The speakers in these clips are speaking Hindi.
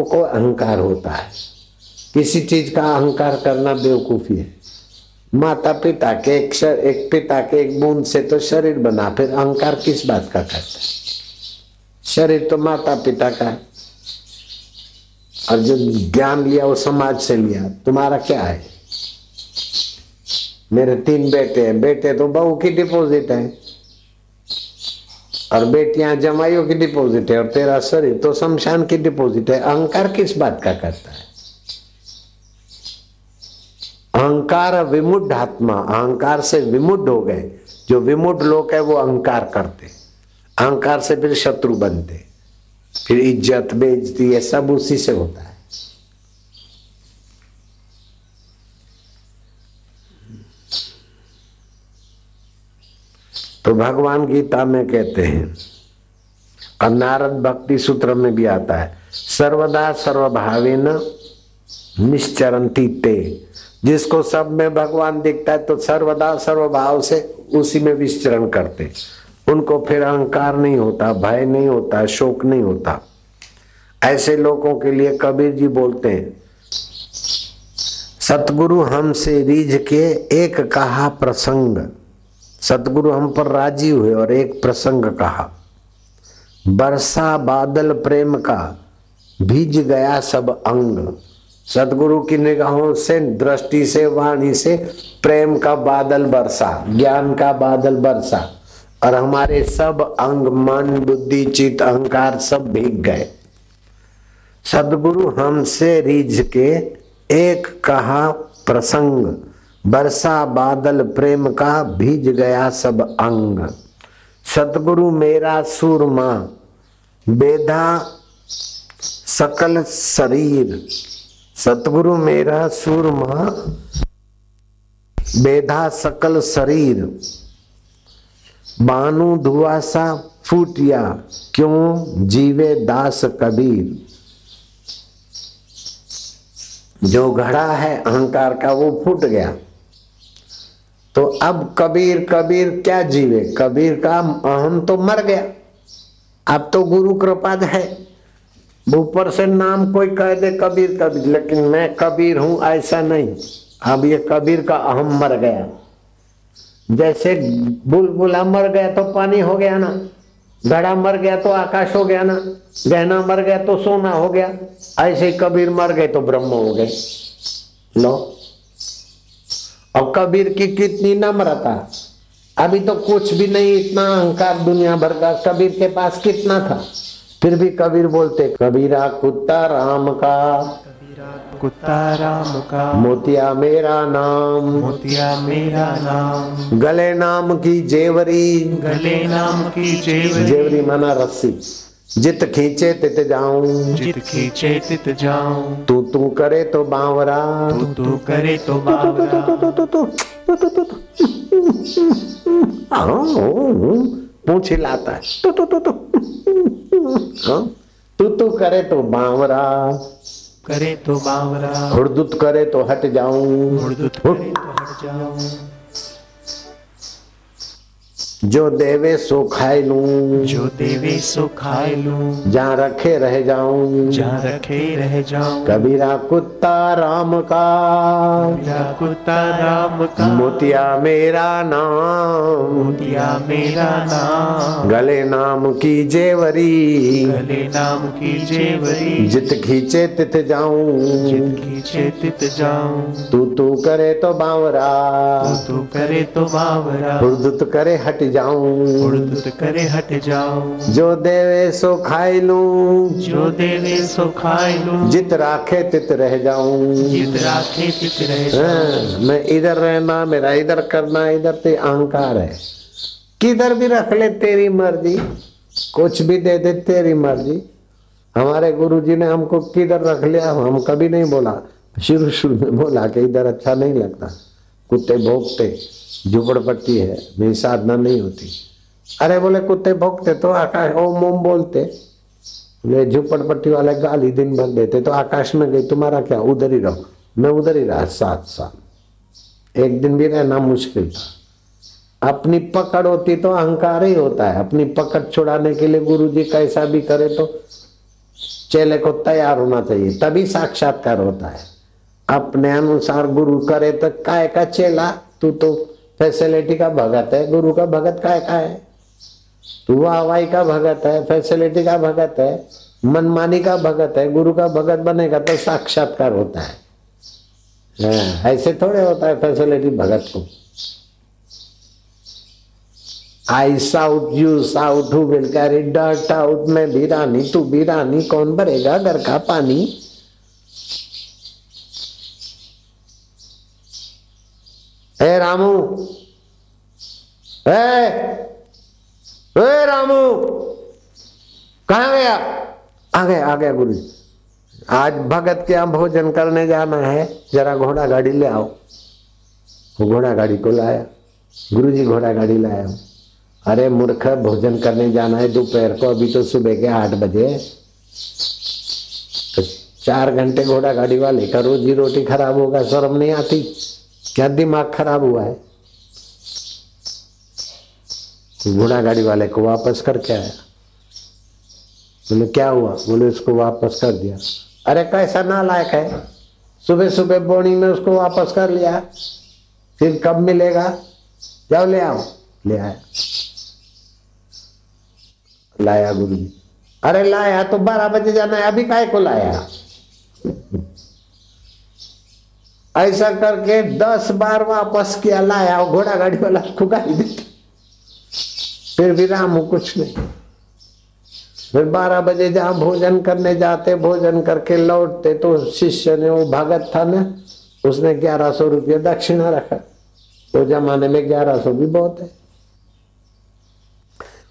को अहंकार होता है। किसी चीज़ का अहंकार करना बेवकूफ़ी है। माता पिता के एक शर, एक पिता के एक बूंद से तो शरीर बना फिर अहंकार किस बात का करता है? शरीर तो माता पिता का है। और जो ज्ञान लिया वो समाज से लिया तुम्हारा क्या है? मेरे तीन बेटे हैं। बेटे तो बहू की डिपॉजिट है। और बेटियाँ जमाइयों की डिपॉजिट है और तेरा शरीर तो शमशान की डिपॉजिट है। अहंकार किस बात का करता है? अहंकार विमुड आत्मा, अहंकार से विमुड हो गए। जो विमुड लोग है, वो अहंकार करते। अहंकार से फिर शत्रु बनते। फिर इज़्ज़त बेइज्जती ये सब उसी से होता है। तो भगवान गीता में कहते हैं और नारद भक्ति सूत्र में भी आता है, सर्वदा सर्वभावे न निश्चरंती ते। जिसको सब में भगवान दिखता है तो सर्वदा सर्वभाव से उसी में विचरण करते उनको फिर अहंकार नहीं होता, भय नहीं होता, शोक नहीं होता। ऐसे लोगों के लिए कबीर जी बोलते हैं, सतगुरु हमसे रीझ के एक कहा प्रसंग। सतगुरु हम पर राज़ी हुए और एक प्रसंग कहा, बरसा बादल प्रेम का, भीज गया सब अंग। सतगुरु की निगाहों से, दृष्टि से, वाणी से प्रेम का बादल बरसा, ज्ञान का बादल बरसा, और हमारे सब अंग, मन, बुद्धि चित अहंकार सब भीग गए। सदगुरु हमसे रीझ के एक कहा प्रसंग बरसा बादल प्रेम का भीज गया सब अंग। सतगुरु मेरा सूरमा, बेधा सकल शरीर। सतगुरु मेरा सूरमा, बेधा सकल शरीर। बानु धुआसा फूटिया, क्यों जीवे दास कबीर। जो घड़ा है अहंकार का, वो फूट गया। तो अब कबीर कबीर क्या जीवे? कबीर का अहम तो मर गया। अब तो गुरु कृपा है। ऊपर से नाम कोई कह दे कबीर कबीर। लेकिन मैं कबीर हूँ, ऐसा नहीं। अब ये कबीर का अहम मर गया। जैसे बुलबुला मर गया तो पानी हो गया ना। घड़ा मर गया तो आकाश हो गया ना। गहना मर गया तो सोना हो गया। ऐसे कबीर मर गए तो ब्रह्म हो गए। लो। और कबीर की कितनी नम्रता। अभी तो कुछ भी नहीं इतना अहंकार दुनिया भर का। कबीर के पास कितना था? फिर भी कबीर बोलते कबीरा कुत्ता राम का। कुत्ता राम का। मोतिया मेरा नाम। मोतिया मेरा नाम। गले नाम की जेवरी। गले नाम की जेवरी। जेवरी माना रस्सी। जित खींचे तित जाऊँ। जित खींचे तित जाऊँ। तू तू करे तो बावरा। तू तू करे तो बावरा। पूछ हिलाता है। तू तू तू तू। हाँ? तू तू करे तो बावरा। करे तो बावरा। हुड़दुत करे तो हट जाऊँ। हुड़दुत करे तो हट जाऊँ। जो देवे सो खाए लूँ। जो देवे सो खाए लूँ। जहाँ रखे रह जाऊँ। जहाँ रखे रह जाऊँ। कबीरा कुत्ता राम का। मेरा कुत्ता राम का। मोतिया मेरा नाम। मोतिया मेरा नाम। गले नाम की जेवरी। गले नाम की जेवरी। जित खींचे तित जाऊँ। जित खींचे तित जाऊँ। तू तू करे तो बावरा। तू तू करे तो बावरा। हुड़दुत करे हट जाऊँ। उड़दुत करे हट जाऊँ। जो देवे सो खाई लूँ। जो देवे सो खाए लूँ। जित राखे तित रह जाऊँ। जित राखे तित रह जाऊँ। हाँ, मैं इधर रहना मेरा इधर करना इधर ते अहंकार है। किधर भी रख ले तेरी मर्ज़ी कुछ भी दे दे तेरी मर्ज़ी। हमारे गुरुजी ने हमको किधर रख लिया हम कभी नहीं बोला। शुरू शुरू में बोला कि इधर अच्छा नहीं लगता। कुत्ते भोगते झुपड़पट्टी है, मेरी साधना नहीं होती। अरे बोले, कुत्ते भोगते तो आकाश, ओम ओम बोलते। बोले झुपड़पट्टी वाले गाली दिन भर देते तो आकाश में गई तुम्हारा क्या, उधर ही रहो। मैं उधर ही रहा सात साल एक दिन भी रहना मुश्किल था। अपनी पकड़ होती तो अहंकार ही होता है। अपनी पकड़ छुड़ाने के लिए गुरु जी कैसा भी करे तो चेले को तैयार होना चाहिए, तभी साक्षात्कार होता है। अपने अनुसार गुरु करे तो काय का चेला? तू तो फैसिलिटी का भगत है। गुरु का भगत काय का है? तू वाहवाई का भगत है फैसिलिटी का भगत है मनमानी का भगत है गुरु का भगत बनेगा तो साक्षात्कार होता है। हाँ, ऐसे थोड़े होता है फैसिलिटी भगत को। I sought you sought who will carry dirt out में भी रानी तू भी रानी कौन भरेगा घर का पानी? ए रामू। ए। ए रामू। कहा गया? आ गया आ गया गुरु आज भगत के यहाँ भोजन करने जाना है। जरा घोड़ा गाड़ी ले आओ। वो घोड़ा गाड़ी को लाया। गुरु जी घोड़ा गाड़ी लाया अरे मूर्ख, भोजन करने जाना है दोपहर को। अभी तो सुबह के आठ बजे। तो चार घंटे घोड़ा गाड़ी वाले का रोजी रोटी खराब होगा, शर्म नहीं आती? क्या दिमाग खराब हुआ है? घोड़ा गाड़ी वाले को वापस करके आया बोले, क्या हुआ? बोले, उसको वापस कर दिया। अरे कैसा नालायक है? सुबह सुबह बोनी में उसको वापस कर लिया। फिर कब मिलेगा? जाओ ले आओ। ले आया। लाया गुरु जी। अरे लाया तो बारह बजे जाना है, अभी काय को लाया? ऐसा करके दस बार वापस किया, लाया, और घोड़ा गाड़ी वाला उसको गाड़ी देता। फिर भी रामू कुछ नहीं। फिर बारह बजे जहाँ भोजन करने जाते, भोजन करके लौटते तो शिष्य ने, वो भगत था ना, उसने ग्यारह सौ रुपये दक्षिणा रखा। वो जमाने में ग्यारह सौ भी बहुत है।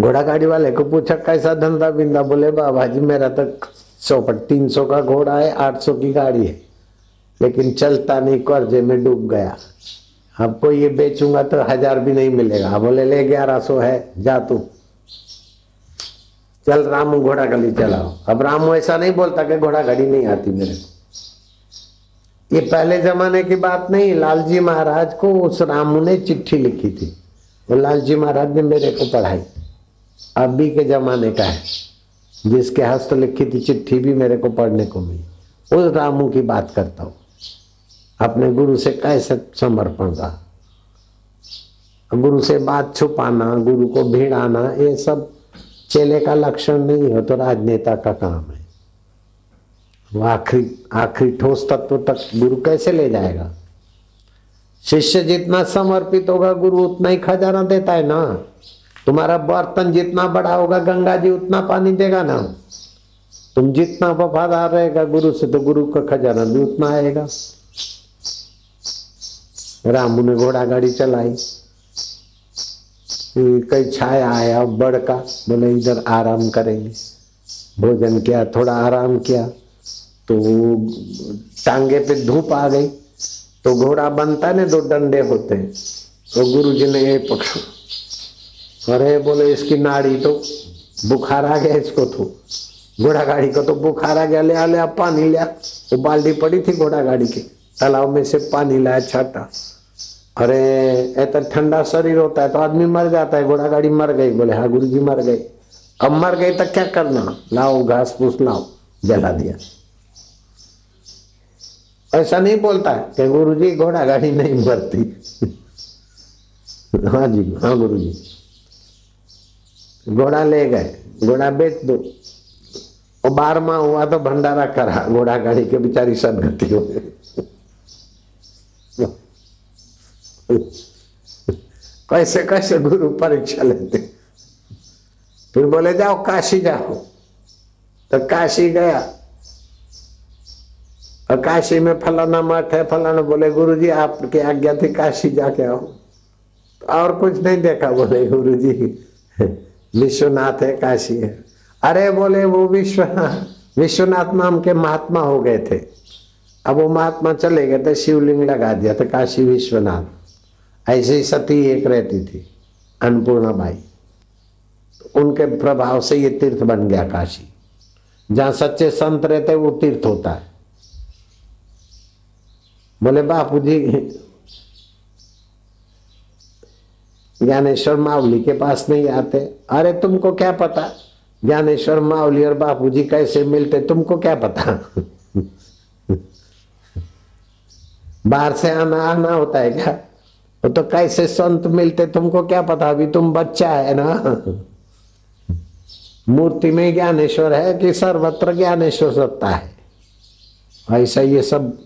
घोड़ा गाड़ी वाले को पूछा, कैसा धंधा बिंदा बोले, बाबा जी, मेरा तो पर तीन सौ का घोड़ा है, आठ सौ की गाड़ी है। लेकिन चलता नहीं, कर्जे में डूब गया। आपको ये बेचूँगा तो हज़ार भी नहीं मिलेगा। बोले, ले ग्यारह सौ है, जा तू। चल रामू, घोड़ा गली चलाओ। अब रामू ऐसा नहीं बोलता कि घोड़ा घड़ी नहीं आती मेरे को। ये पहले जमाने की बात नहीं, लालजी महाराज को उस रामू ने चिट्ठी लिखी थी। वो लालजी महाराज ने मेरे को पढ़ाई। अभी के जमाने का है। जिसके हस्त लिखी थी, चिट्ठी भी मेरे को पढ़ने को मिली। उस रामू की बात करता हूँ। अपने गुरु से कैसे समर्पण का गुरु से बात छुपाना, गुरु को भिड़ाना, ये सब चेले का लक्षण नहीं हो तो राजनेता का काम है। वो आखिरी आखिरी ठोस तत्व तक गुरु कैसे ले जाएगा? शिष्य जितना समर्पित होगा, गुरु उतना ही खजाना देता है ना? तुम्हारा बर्तन जितना बड़ा होगा, गंगा जी उतना पानी देगा ना? तुम जितना वफादार रहेगा गुरु से तो गुरु का खजाना भी उतना आएगा। रामू ने घोड़ा गाड़ी चलाई। कई छाया आया बड़ का बोले इधर आराम करेंगे। भोजन किया, थोड़ा आराम किया तो टांगे पे धूप आ गई। तो घोड़ा बनता है ना दो डंडे होते हैं। तो गुरु जी ने ये पकड़ो अरे बोले, इसकी नाड़ी तो बुखार आ गया, इसको तो। घोड़ा गाड़ी को तो बुखार आ गया, ले आ ले आ, पानी लिया वो बाल्टी पड़ी थी घोड़ा गाड़ी की, तालाब में से पानी लाया, छाटा। अरे ऐसा ठंडा शरीर होता है तो आदमी मर जाता है घोड़ा गाड़ी मर गई, बोले हाँ गुरु जी मर गई अब मर गई तो क्या करना? लाओ, घास फूस लाओ, जला दिया। ऐसा नहीं बोलता कि गुरु जी घोड़ा गाड़ी नहीं मरती। हाँ जी हाँ गुरु जी घोड़ा ले गए, घोड़ा बेच दो। और बारहवा हुआ तो भंडारा करा घोड़ा गाड़ी के बेचारी सदगति हो गई। कैसे कैसे गुरु परीक्षा लेते? फिर बोले, जाओ, काशी जाओ। तो काशी गया। और काशी में फलाना मठ है, फलाना बोले गुरु जी आपकी आज्ञा थी, काशी जाके आओ। और कुछ नहीं देखा, बोले गुरु जी विश्वनाथ है, काशी है। अरे, बोले, वो विश्वनाथ विश्वनाथ नाम के महात्मा हो गए थे। अब वो महात्मा चले गए थे शिवलिंग लगा दिया था काशी विश्वनाथ। ऐसे ही सती एक रहती थी, अन्नपूर्णा बाई। उनके प्रभाव से ये तीर्थ बन गया काशी। जहाँ सच्चे संत रहते वो तीर्थ होता है। बोले बापू जी ज्ञानेश्वर मावली के पास नहीं आते। अरे, तुमको क्या पता? ज्ञानेश्वर मावली और बापू जी कैसे मिलते, तुमको क्या पता? बाहर से आना आना होता है क्या? तो कैसे संत मिलते तुमको क्या पता? अभी तुम बच्चा है ना? मूर्ति में ज्ञानेश्वर है कि सर्वत्र ज्ञानेश्वर सत्ता है? ऐसा ये सब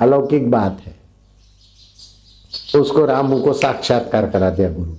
अलौकिक बात है। उसको रामू को साक्षात्कार करा दिया गुरु